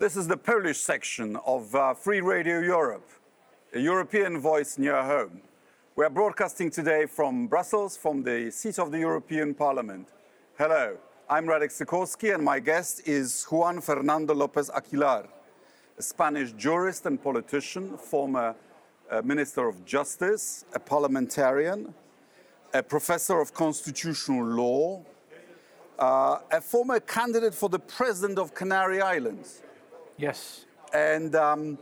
This is the Polish section of uh, Free Radio Europe, a European voice near home. We are broadcasting today from Brussels, from the seat of the European Parliament. Hello, I'm Radek Sikorski, and my guest is Juan Fernando Lopez Aguilar, a Spanish jurist and politician, former uh, Minister of Justice, a parliamentarian, a professor of constitutional law, uh, a former candidate for the president of Canary Islands, Yes. and, um,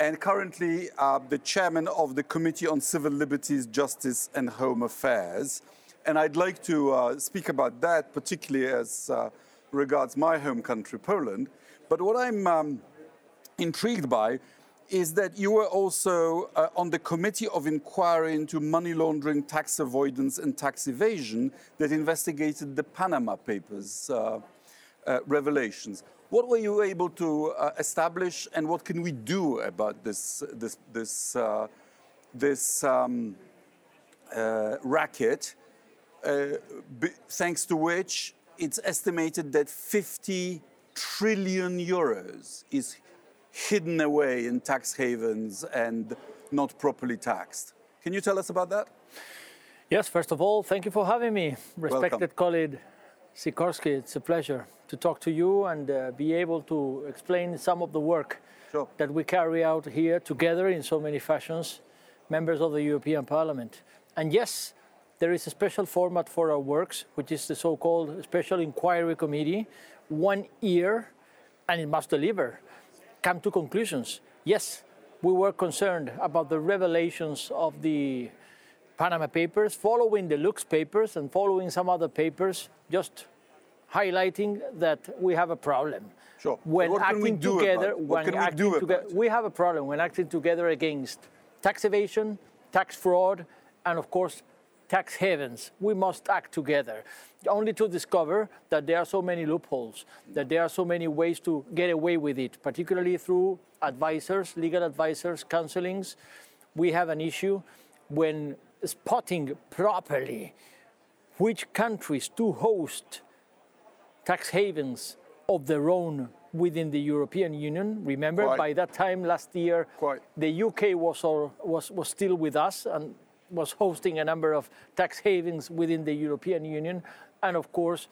and currently uh, the chairman of the Committee on Civil Liberties, Justice and Home Affairs. And I'd like to uh, speak about that, particularly as uh, regards my home country, Poland. But what I'm um, intrigued by is that you were also uh, on the committee of inquiry into money laundering, tax avoidance, and tax evasion that investigated the Panama Papers uh, uh, revelations. What were you able to uh, establish, and what can we do about this this this uh, this um, uh, racket? Uh, b- thanks to which it's estimated that 50 trillion euros is hidden away in tax havens and not properly taxed. Can you tell us about that? Yes, first of all, thank you for having me. Respected colleague Sikorski, it's a pleasure to talk to you and uh, be able to explain some of the work Sure. that we carry out here together in so many fashions, members of the European Parliament. And yes, there is a special format for our works, which is the so called Special Inquiry Committee, one year, and it must deliver, come to conclusions. Yes, we were concerned about the revelations of the Panama Papers, following the Lux Papers, and following some other papers, just highlighting that we have a problem. Sure. When What we acting together, about it? What when can we acting about together, we have a problem when acting together against tax evasion, tax fraud, and of course, tax havens. We must act together, only to discover that there are so many loopholes, that there are so many ways to get away with it, particularly through advisors, legal advisors, counselings. We have an issue when spotting properly which countries to host tax havens of their own within the European Union. Remember, Quite. by that time last year, Quite. the UK was, all, was, was still with us and was hosting a number of tax havens within the European Union. And of course,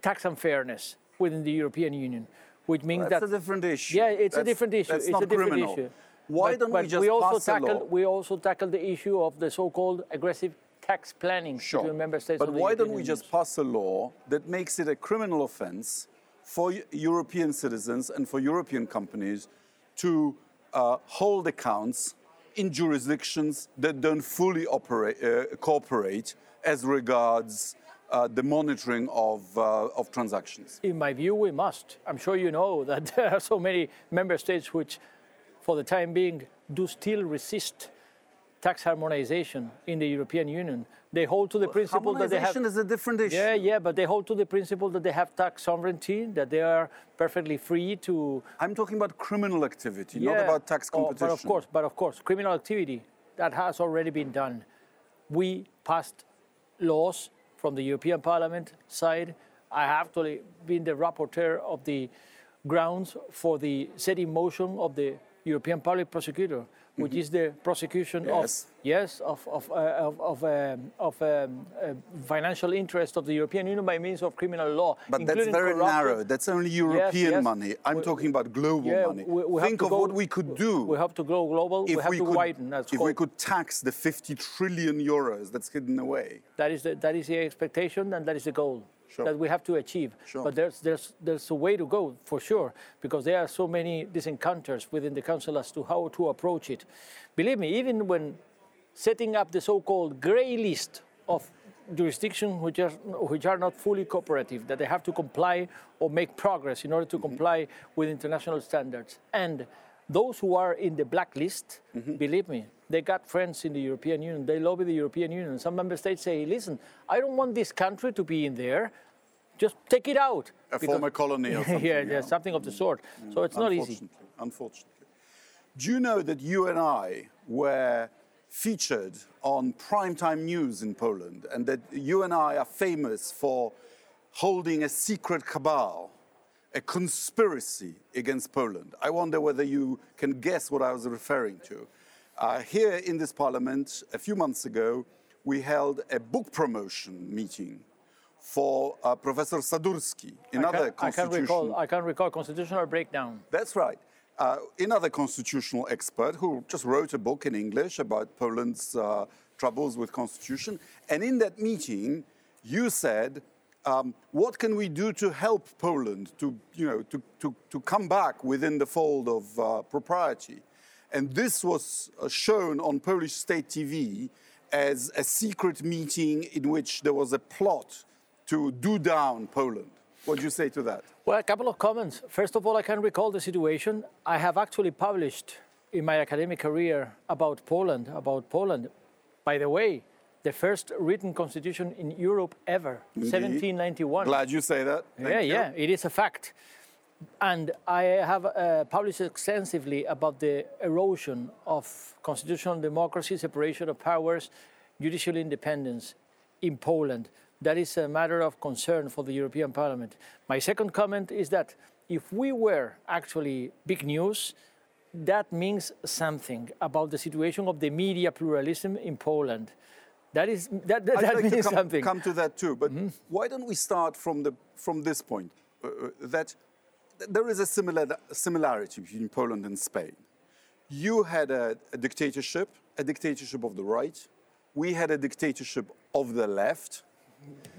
tax unfairness within the European Union, which means That's that a different issue. yeah, it's a different issue. That's it's not a different criminal. issue. Why But- don't but we just we also pass a tackle law? we also tackle the issue of the so-called aggressive tax planning Sure. between member states. But why don't we just pass a law that makes it a criminal offense for European citizens and for European companies to uh, hold accounts in jurisdictions that don't fully operate, uh, cooperate as regards uh, the monitoring of, uh, of transactions? In my view, we must. I'm sure you know that there are so many member states which, for the time being, do still resist tax harmonization in the European Union. They hold to the principle that they have. Harmonization is a different issue. Yeah, yeah, but they hold to the principle that they have tax sovereignty, that they are perfectly free to. I'm talking about criminal activity, not about tax Oh, competition. but of course, but of course, criminal activity that has already been done. We passed laws from the European Parliament side. I have actually been the rapporteur of the grounds for the set in motion of the European Public Prosecutor, which is the prosecution Mm-hmm. Yes. of yes of of uh, of of, um, of um, uh, financial interest of the European Union by means of criminal law. But that's very narrow. That's only European yes. money. I'm We- talking about global Yeah, money. we- we have Think to of go- what we could do We have to go global. we have to could, widen. If we could tax the 50 trillion euros that's hidden away. That is the, that is the expectation and that is the goal Sure. that we have to achieve. Sure. But there's, there's, there's a way to go for sure because there are so many disencounters within the council as to how to approach it. Believe me, even when setting up the so-called grey list of jurisdictions which are, which are not fully cooperative, that they have to comply or make progress in order to comply with international standards. And those who are in the blacklist, mm-hmm. believe me, they got friends in the European Union. They lobby the European Union. Some member states say, listen, I don't want this country to be in there. Just take it out. A former colony or something. yeah, yeah, something of the sort. So it's not easy. Unfortunately, Unfortunately. Do you know that you and I were featured on primetime news in Poland and that you and I are famous for holding a secret cabal a conspiracy against Poland. I wonder whether you can guess what I was referring to. Uh, here in this parliament, a few months ago, we held a book promotion meeting for uh, Professor Sadurski, another I can, I can recall. I can recall constitutional breakdown. That's right. Uh, another constitutional expert who just wrote a book in English about Poland's uh, troubles with constitution. And in that meeting, you said, um, what can we do to help Poland to, you know, to, to, to come back within the fold of uh, propriety? And this was uh, shown on Polish state TV as a secret meeting in which there was a plot to do down Poland. What do you say to that? Well, a couple of comments. First of all, I can recall the situation. I have actually published in my academic career about Poland, about Poland. By the way, the first written constitution in Europe ever, Indeed. 1791. Glad you say that. Thank yeah, you. yeah, it is a fact. And I have uh, published extensively about the erosion of constitutional democracy, separation of powers, judicial independence in Poland that is a matter of concern for the European Parliament. My second comment is that if we were actually big news, that means something about the situation of the media pluralism in Poland. That is that, that, that like means come, something. Come to that too, but mm -hmm. why don't we start from the from this point? Uh, uh that there is a similar similarity between Poland and Spain. You had a, a dictatorship, a dictatorship of the right. We had a dictatorship of the left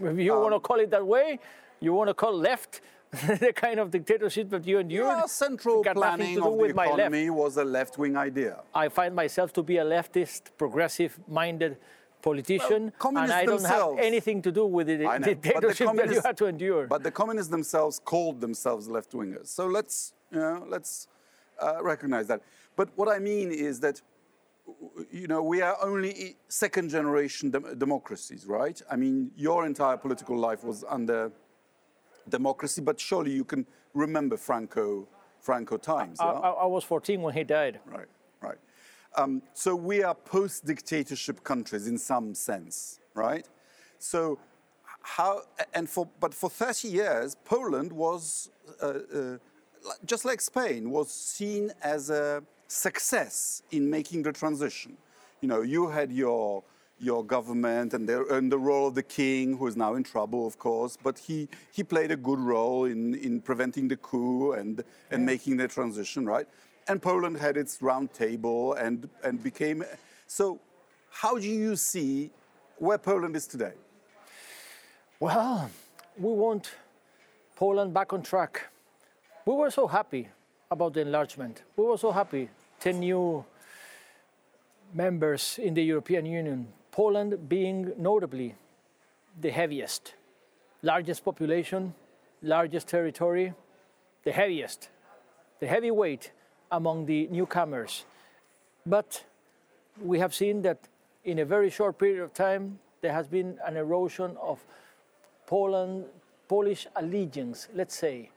if you um, want to call it that way, you want to call left the kind of dictatorship that you endured. Yeah, central planning of the economy was a left-wing idea. I find myself to be a leftist, progressive-minded politician, well, and I don't have anything to do with the dictatorship that you had to endure. But the communists themselves called themselves left-wingers. So let's, you know, let's uh, recognize that. But what I mean is that you know, we are only second generation dem democracies, right? I mean, your entire political life was under democracy, but surely you can remember Franco, Franco times. I, yeah? I, I was 14 when he died. Right, right. Um, so we are post-dictatorship countries in some sense, right? So how, and for, but for 30 years, Poland was, uh, uh, just like Spain, was seen as a success in making the transition. You know, you had your your government and the, and the role of the king, who is now in trouble, of course, but he, he played a good role in, in preventing the coup and, and yeah. making the transition, right? And Poland had its round table and, and became. So, how do you see where Poland is today? Well, we want Poland back on track. We were so happy about the enlargement. We were so happy 10 new members in the European Union, Poland being notably the heaviest, largest population, largest territory, the heaviest, the heavyweight among the newcomers. But we have seen that in a very short period of time, there has been an erosion of Poland, Polish allegiance, let's say,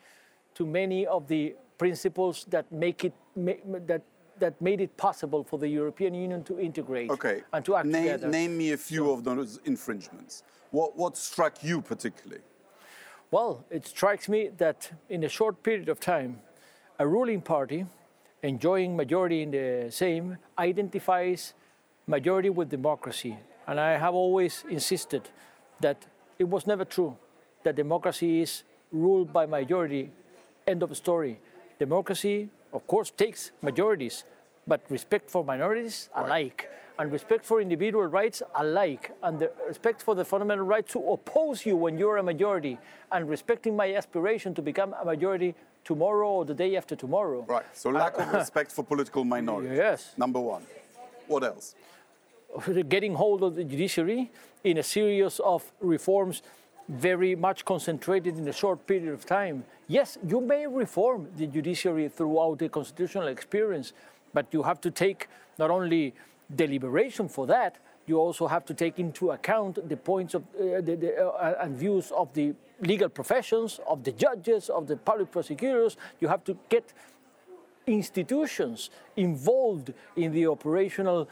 to many of the principles that make it that that made it possible for the European Union to integrate okay. and to act name, together. Name me a few of those infringements. What, what struck you particularly? Well, it strikes me that in a short period of time, a ruling party enjoying majority in the same identifies majority with democracy. And I have always insisted that it was never true that democracy is ruled by majority, end of story. Democracy of course, takes majorities, but respect for minorities right. alike, and respect for individual rights alike, and the respect for the fundamental right to oppose you when you're a majority, and respecting my aspiration to become a majority tomorrow or the day after tomorrow. Right. So lack uh, of respect for political minorities. Yes. Number one. What else? Getting hold of the judiciary in a series of reforms very much concentrated in a short period of time. Yes, you may reform the judiciary throughout the constitutional experience, but you have to take not only deliberation for that, you also have to take into account the points of uh, the, the, uh, and views of the legal professions, of the judges, of the public prosecutors. You have to get institutions involved in the operational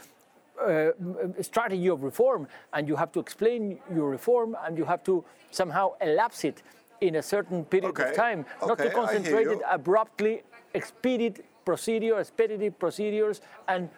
uh, strategy of reform, and you have to explain your reform, and you have to somehow elapse it in a certain period Okay, of time, not okay, I to concentrate it abruptly, expedite procedure, expeditive procedures, and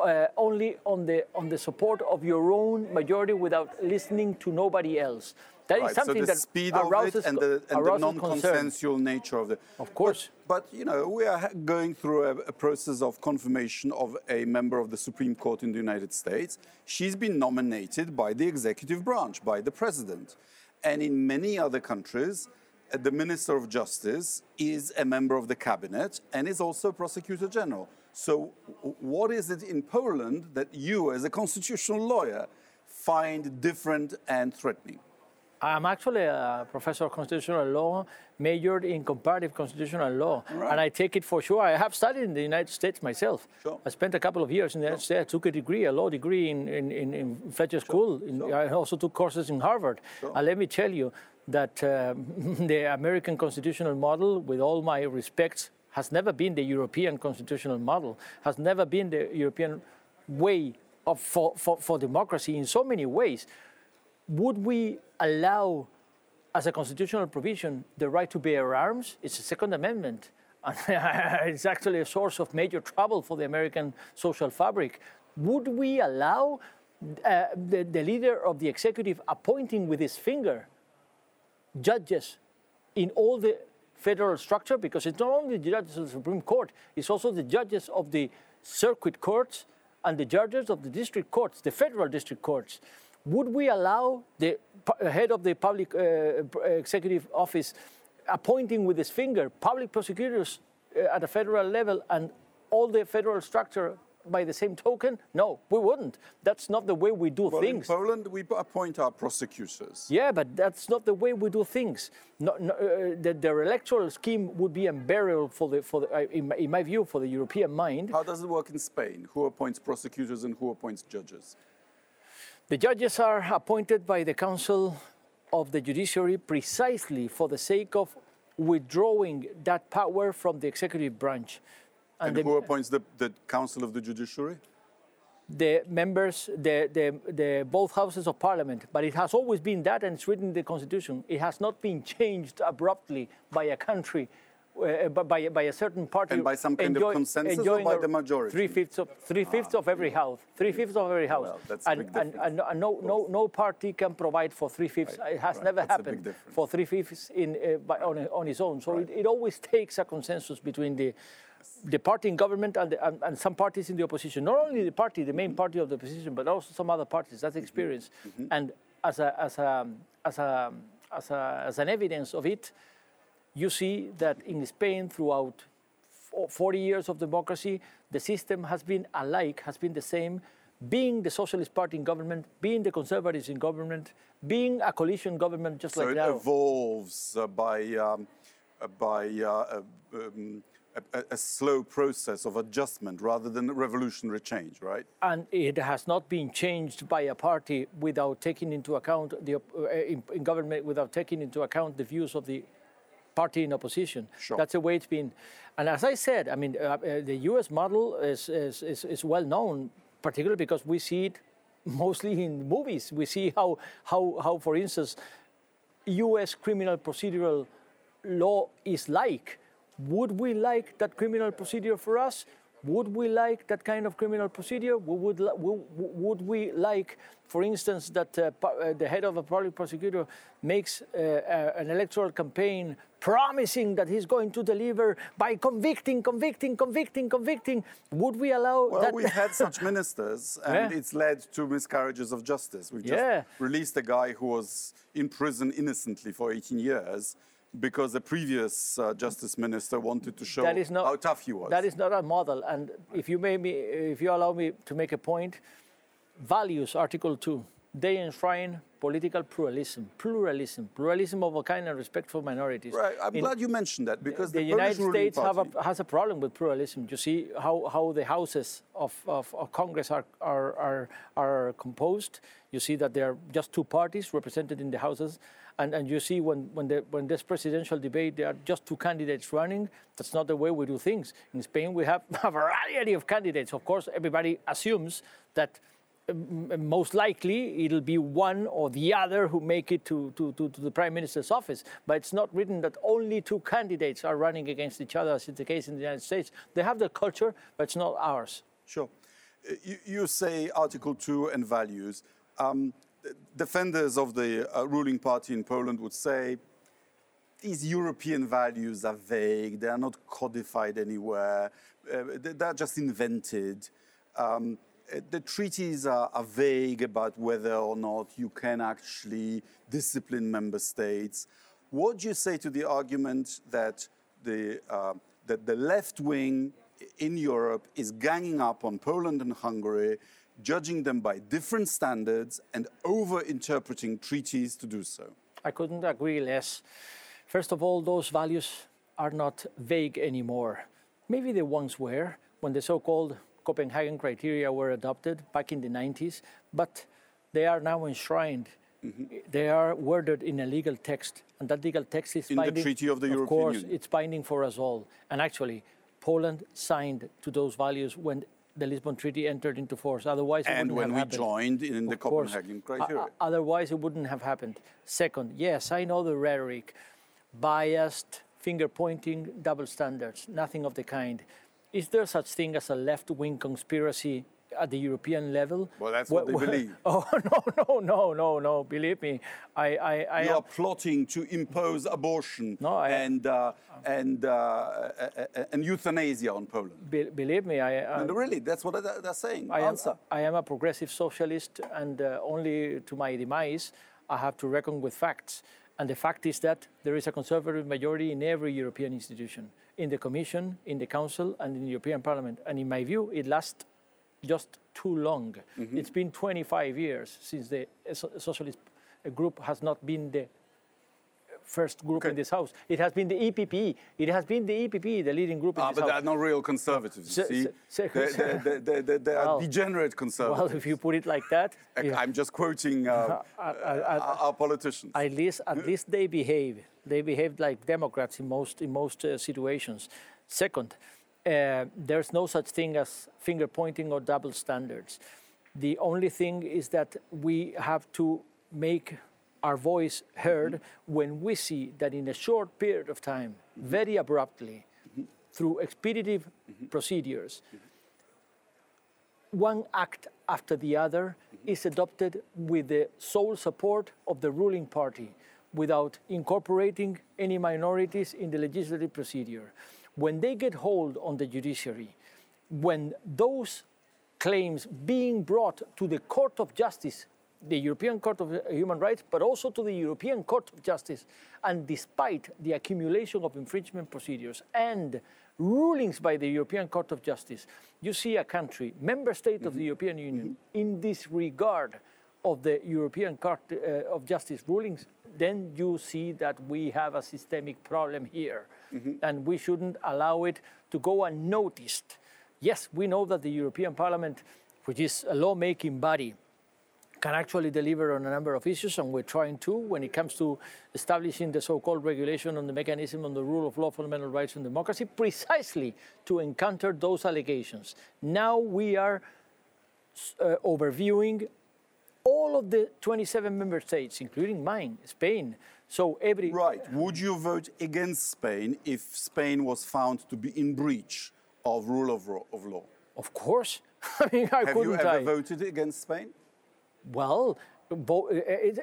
uh, only on the on the support of your own majority without listening to nobody else. That is Right, so something the that speed of arouses, it and the, and the non-consensual nature of the. Of course. But, but, you know, we are going through a, a process of confirmation of a member of the Supreme Court in the United States. She's been nominated by the executive branch, by the president, and in many other countries. uh, The Minister of Justice is a member of the cabinet and is also a Prosecutor General. So, what is it in Poland that you, as a constitutional lawyer, find different and threatening? I'm actually a professor of constitutional law, majored in comparative constitutional law, Right. and I take it for sure. I have studied in the United States myself. Sure. I spent a couple of years in the United States. I took a degree, a law degree in, in, in, in Fletcher School. In, I also took courses in Harvard. And let me tell you that um, the American constitutional model, with all my respects, has never been the European constitutional model, has never been the European way of, for, for, for democracy in so many ways would we allow, as a constitutional provision, the right to bear arms? It's a Second Amendment. And it's actually a source of major trouble for the American social fabric. Would we allow uh, the, the leader of the executive appointing with his finger judges in all the federal structure? Because it's not only the judges of the Supreme Court, it's also the judges of the circuit courts and the judges of the district courts, the federal district courts. Would we allow the head of the public uh, executive office appointing with his finger public prosecutors uh, at a federal level and all the federal structure by the same token? No, we wouldn't. That's not the way we do Well, things. in Poland, we appoint our prosecutors. Yeah, but that's not the way we do things. No, no, uh, the, their electoral scheme would be unbearable for the, for the uh, in, in my view, for the European mind. How does it work in Spain? Who appoints prosecutors and who appoints judges? The judges are appointed by the Council of the Judiciary precisely for the sake of withdrawing that power from the executive branch. And, the, who appoints the, the Council of the Judiciary? the members, the, the, the both houses of parliament. But it has always been that, and it's written in the constitution. It has not been changed abruptly by a country, uh, by, by, a certain party. And by some kind of consensus or by the majority? Three fifths of three fifths of every house. Three fifths of every house. Well, that's and, big and, difference. and, and no, no, no party can provide for three fifths. Right, It has right, never that's happened for three fifths in uh, by, on, on its own. So it, it always takes a consensus between the the party in government and, the, and, and some parties in the opposition. Not only the party, the main party of the opposition, but also some other parties. That's experience. And as a, as a, as a, as a, as an evidence of it, you see that in Spain, throughout 40 years of democracy, the system has been alike, has been the same, being the Socialist Party in government, being the Conservatives in government, being a coalition government just So like it now. evolves uh, by, um, uh, by uh, uh, um, a, a- slow process of adjustment rather than a revolutionary change, right? and it has not been changed by a party without taking into account the uh, in, in government without taking into account the views of the party in opposition. Sure. That's the way it's been. And as I said, I mean, uh, uh, the U.S. model is, is, is, is well known, particularly because we see it mostly in movies. We see how, how, how for instance, U.S. criminal procedural law is like. Would we like that criminal procedure for us? Would we like that kind of criminal procedure? Would, li- wo- wo- would we like, for instance, that uh, uh, the head of a public prosecutor makes uh, an electoral campaign promising that he's going to deliver by convicting, convicting, convicting, convicting? Would we allow Well, that? we've had such ministers, and Yeah. it's led to miscarriages of justice. We've just Yeah. released a guy who was in prison innocently for 18 years because the previous uh, justice minister wanted to show that is not how tough he was. That is not a model. And if you may me, if you allow me to make a point, values Article Two, they enshrine political pluralism, pluralism, pluralism of a kind and respect for minorities. right. I'm In- glad you mentioned that because the, the, United States have a, has a problem with pluralism. You see how, how the houses of, of, of Congress are, are, are, are composed. You see that there are just two parties represented in the houses. And, and you see when, when, the, when this presidential debate, there are just two candidates running. That's not the way we do things. In Spain, we have a variety of candidates. Of course, everybody assumes that most likely it'll be one or the other who make it to, to, to, to, the prime minister's office. But it's not written that only two candidates are running against each other, as is the case in the United States. They have the culture, but it's not ours. Sure. Uh, you, you say Article 2 and values. Um, defenders of the uh, ruling party in Poland would say these European values are vague, they are not codified anywhere, uh, they're just invented. Um, the treaties are, are, vague about whether or not you can actually discipline member states. What do you say to the argument that the, uh, that the left wing in Europe is ganging up on Poland and Hungary, judging them by different standards and over interpreting treaties to do so? I couldn't agree less. First of all, those values are not vague anymore. Maybe they once were when the so called Copenhagen criteria were adopted back in the 90s, but they are now enshrined. Mm-hmm. They are worded in a legal text, and that legal text is in binding. the Treaty of the of European course, Union. it's binding for us all. And actually, Poland signed to those values when the Lisbon Treaty entered into force. Otherwise, it and wouldn't when have we happened. joined in the Of course. Copenhagen criteria. otherwise, it wouldn't have happened. Second, yes, I know the rhetoric, biased, finger pointing, double standards. Nothing of the kind. Is there such thing as a left-wing conspiracy at the European level? Well, that's what, they believe. Oh no, no, no, no, no! Believe me, I, I, I you are plotting to impose abortion No, I- and uh, and uh, uh, and euthanasia on Poland. be, believe me, I, I, And really, that's what they're saying. I am, Answer. I am a progressive socialist, and uh, only to my demise, I have to reckon with facts. And the fact is that there is a conservative majority in every European institution, in the Commission, in the Council, and in the European Parliament. And in my view, it lasts just too long. Mm-hmm. It's been 25 years since the socialist group has not been the first group in this house. It has been the EPP. It has been the EPP, the leading group in Ah, this but they're not real conservatives. You see, se- se- they, they, they, they, they, they are Well, degenerate Well, conservatives. if you put it like that, yeah. I'm just quoting uh, I- uh, our, our politicians. at least at least they behave. They behave like Democrats in most in most uh, situations. Second, uh, there's no such thing as finger pointing or double standards. The only thing is that we have to make our voice heard mm-hmm. when we see that in a short period of time, mm-hmm. very abruptly, mm-hmm. through expeditive procedures, one act after the other is adopted with the sole support of the ruling party without incorporating any minorities in the legislative procedure. When they get hold on the judiciary, when those claims being brought to the Court of Justice, the European Court of Human Rights, but also to the European Court of Justice, and despite the accumulation of infringement procedures and rulings by the European Court of Justice, you see a country, member state of the mm-hmm. European Union, mm-hmm. in disregard of the European Court uh, of Justice rulings, then you see that we have a systemic problem here. Mm-hmm. And we shouldn't allow it to go unnoticed. Yes, we know that the European Parliament, which is a lawmaking body, can actually deliver on a number of issues, and we're trying to when it comes to establishing the so-called regulation on the mechanism on the rule of law, fundamental rights, and democracy, precisely to encounter those allegations. Now we are uh, overviewing all of the 27 member states, including mine, Spain. So every Right. Would you vote against Spain if Spain was found to be in breach of rule of, of law? of course. I mean, how Have you couldn't ever I? voted against Spain? Well, bo- uh, it,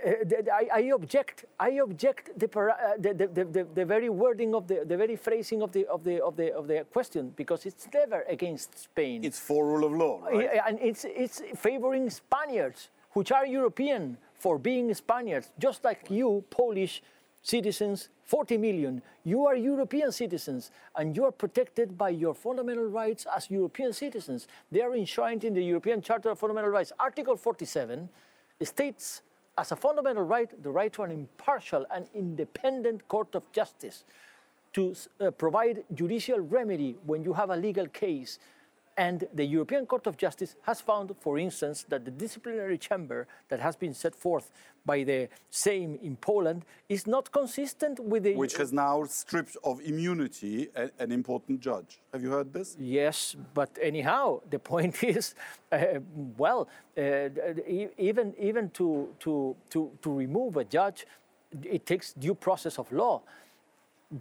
uh, I, I object. I object the, para- uh, the, the, the, very wording of the, the very phrasing of the, of, the, of, the, of the question because it's never against Spain. It's for rule of law, right? And it's, it's favoring Spaniards, which are European for being Spaniards, just like you, Polish citizens, 40 million. You are European citizens, and you are protected by your fundamental rights as European citizens. They are enshrined in the European Charter of Fundamental Rights. Article 47 states as a fundamental right the right to an impartial and independent court of justice to uh, provide judicial remedy when you have a legal case And the European Court of Justice has found, for instance, that the disciplinary chamber that has been set forth by the same in Poland is not consistent with the. Which has now stripped of immunity a, an important judge. Have you heard this? Yes, but anyhow, the point is, uh, well, uh, even even to, to to to remove a judge, it takes due process of law.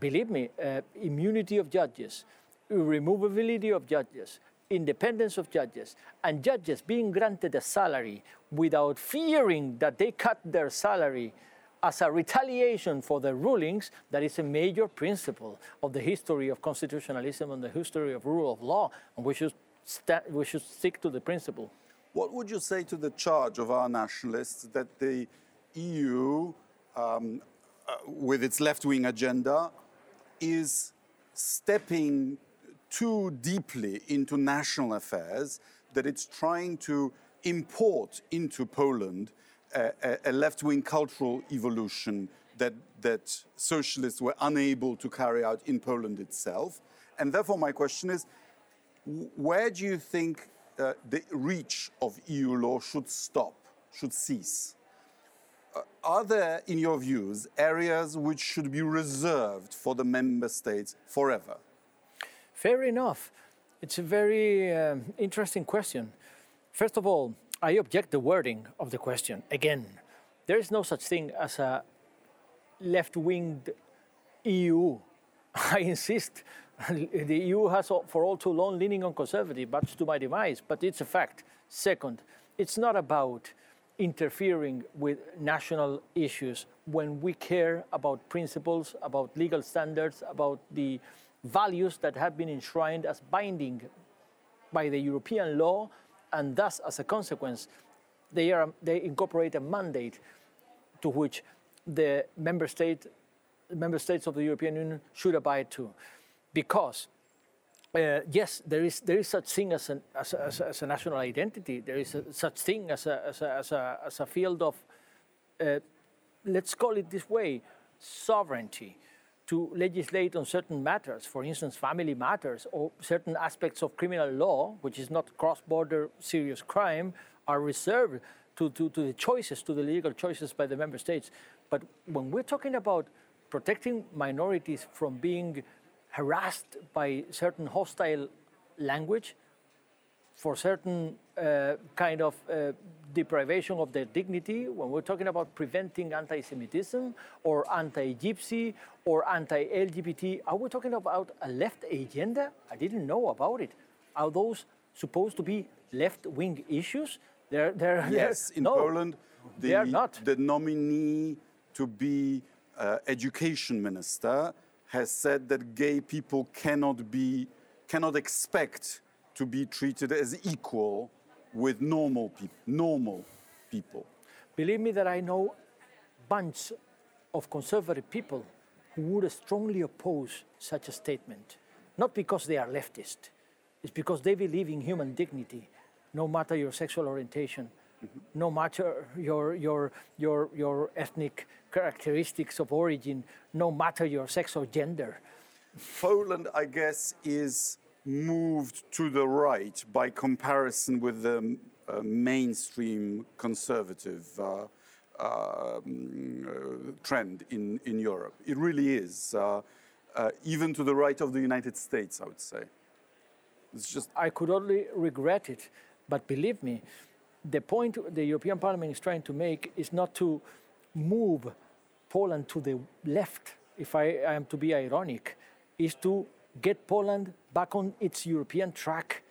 Believe me, uh, immunity of judges, removability of judges, independence of judges and judges being granted a salary without fearing that they cut their salary as a retaliation for their rulings, that is a major principle of the history of constitutionalism and the history of rule of law, and we should, we should stick to the principle. What would you say to the charge of our nationalists that the EU, um, uh, with its left wing agenda, is stepping too deeply into national affairs that it's trying to import into Poland a, a, left wing cultural evolution that, that socialists were unable to carry out in Poland itself. And therefore, my question is where do you think uh, the reach of EU law should stop, should cease? Uh, are there, in your views, areas which should be reserved for the member states forever? Fair enough. It's a very um, interesting question. First of all, I object the wording of the question. Again, there is no such thing as a left-winged EU. I insist. the EU has for all too long leaning on conservative, much to my demise, but it's a fact. Second, it's not about interfering with national issues when we care about principles, about legal standards, about the values that have been enshrined as binding by the European law, and thus, as a consequence, they, are, they incorporate a mandate to which the member, state, member states of the European Union should abide to. Because uh, yes, there is, there is such thing as, an, as, a, as, as a national identity. There is a, such thing as a, as a, as a, as a field of, uh, let's call it this way, sovereignty to legislate on certain matters, for instance, family matters or certain aspects of criminal law, which is not cross-border serious crime, are reserved to, to, to the choices, to the legal choices by the member states. But when we're talking about protecting minorities from being harassed by certain hostile language, for certain kind of uh, deprivation of their dignity, when we're talking about preventing anti Semitism or anti Gypsy or anti LGBT, are we talking about a left agenda? I didn't know about it. Are those supposed to be left wing issues? They're, they're, yes, they're, in no, Poland, the, they are not. the nominee to be uh, education minister has said that gay people cannot be cannot expect to be treated as equal with normal people. Normal people. Believe me that I know a bunch of conservative people who would strongly oppose such a statement, not because they are leftist, it's because they believe in human dignity, no matter your sexual orientation, mm-hmm. no matter your, your, your, your ethnic characteristics of origin, no matter your sex or gender. Poland, I guess, is moved to the right by comparison with the uh, mainstream conservative uh, um, uh, trend in, in Europe. It really is, uh, uh, even to the right of the United States, I would say. It's just. I could only regret it, but believe me, the point the European Parliament is trying to make is not to move Poland to the left, if I, I am to be ironic, is to get Poland back on its European track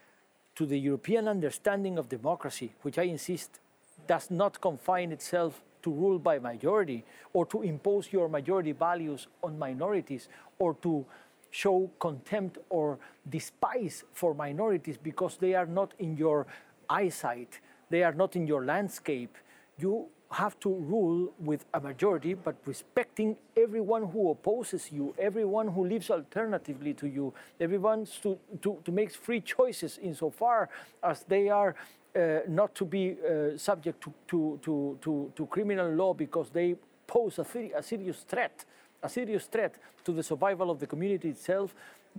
to the European understanding of democracy, which I insist does not confine itself to rule by majority or to impose your majority values on minorities or to show contempt or despise for minorities because they are not in your eyesight, they are not in your landscape. You have to rule with a majority, but respecting everyone who opposes you, everyone who lives alternatively to you, everyone to, to, to make free choices insofar as they are uh, not to be uh, subject to, to, to, to, to criminal law because they pose a, a serious threat, a serious threat to the survival of the community itself.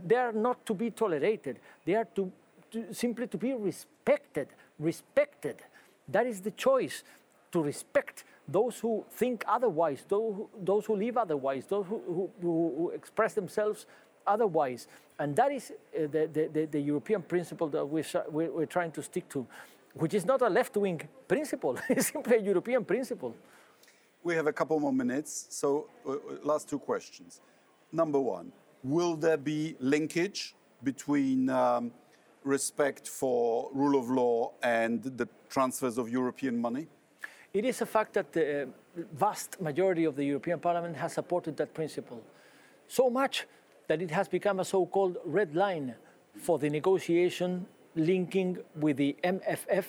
They are not to be tolerated. They are to to, simply to be respected. Respected. That is the choice to respect those who think otherwise, those who, live otherwise, those who, who, who express themselves otherwise. And that is uh, the, the, the, European principle that we're, we're trying to stick to, which is not a left wing principle, it's simply a European principle. We have a couple more minutes. So, uh, uh, last two questions. Number one, will there be linkage between um, respect for rule of law and the transfers of European money? It is a fact that the uh, vast majority of the European Parliament has supported that principle. So much that it has become a so-called red line for the negotiation linking with the MFF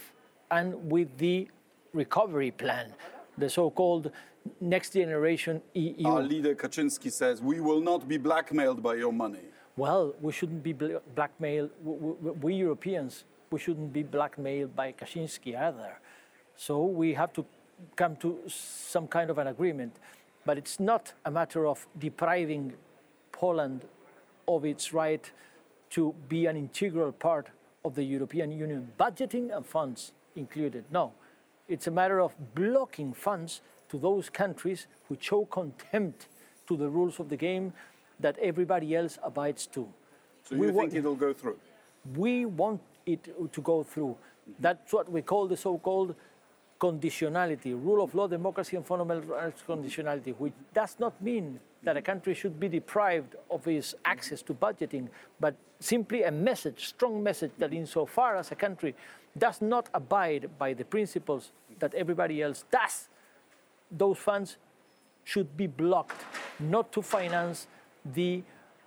and with the recovery plan, the so-called next generation EU. Our leader Kaczynski says, we will not be blackmailed by your money. Well, we shouldn't be blackmailed. We Europeans, we shouldn't be blackmailed by Kaczynski either. So we have to come to some kind of an agreement. But it's not a matter of depriving Poland of its right to be an integral part of the European Union, budgeting and funds included. No, it's a matter of blocking funds to those countries who show contempt to the rules of the game that everybody else abides to. So you we think it'll go through? We want it to go through. That's what we call the so-called conditionality, rule of law, democracy, and fundamental rights conditionality, which does not mean that a country should be deprived of its access to budgeting, but simply a message, strong message that insofar as a country does not abide by the principles that everybody else does, those funds should be blocked, not to finance the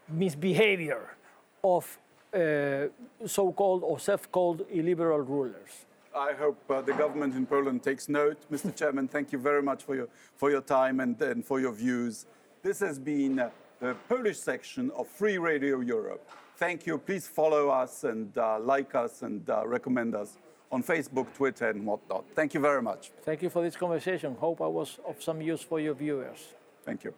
misbehavior of uh, so-called or self-called illiberal rulers. I hope uh, the government in Poland takes note. Mr. Chairman, thank you very much for your, for your time and, and for your views. This has been uh, the Polish section of Free Radio Europe. Thank you. Please follow us and uh, like us and uh, recommend us on Facebook, Twitter, and whatnot. Thank you very much. Thank you for this conversation. Hope I was of some use for your viewers. Thank you.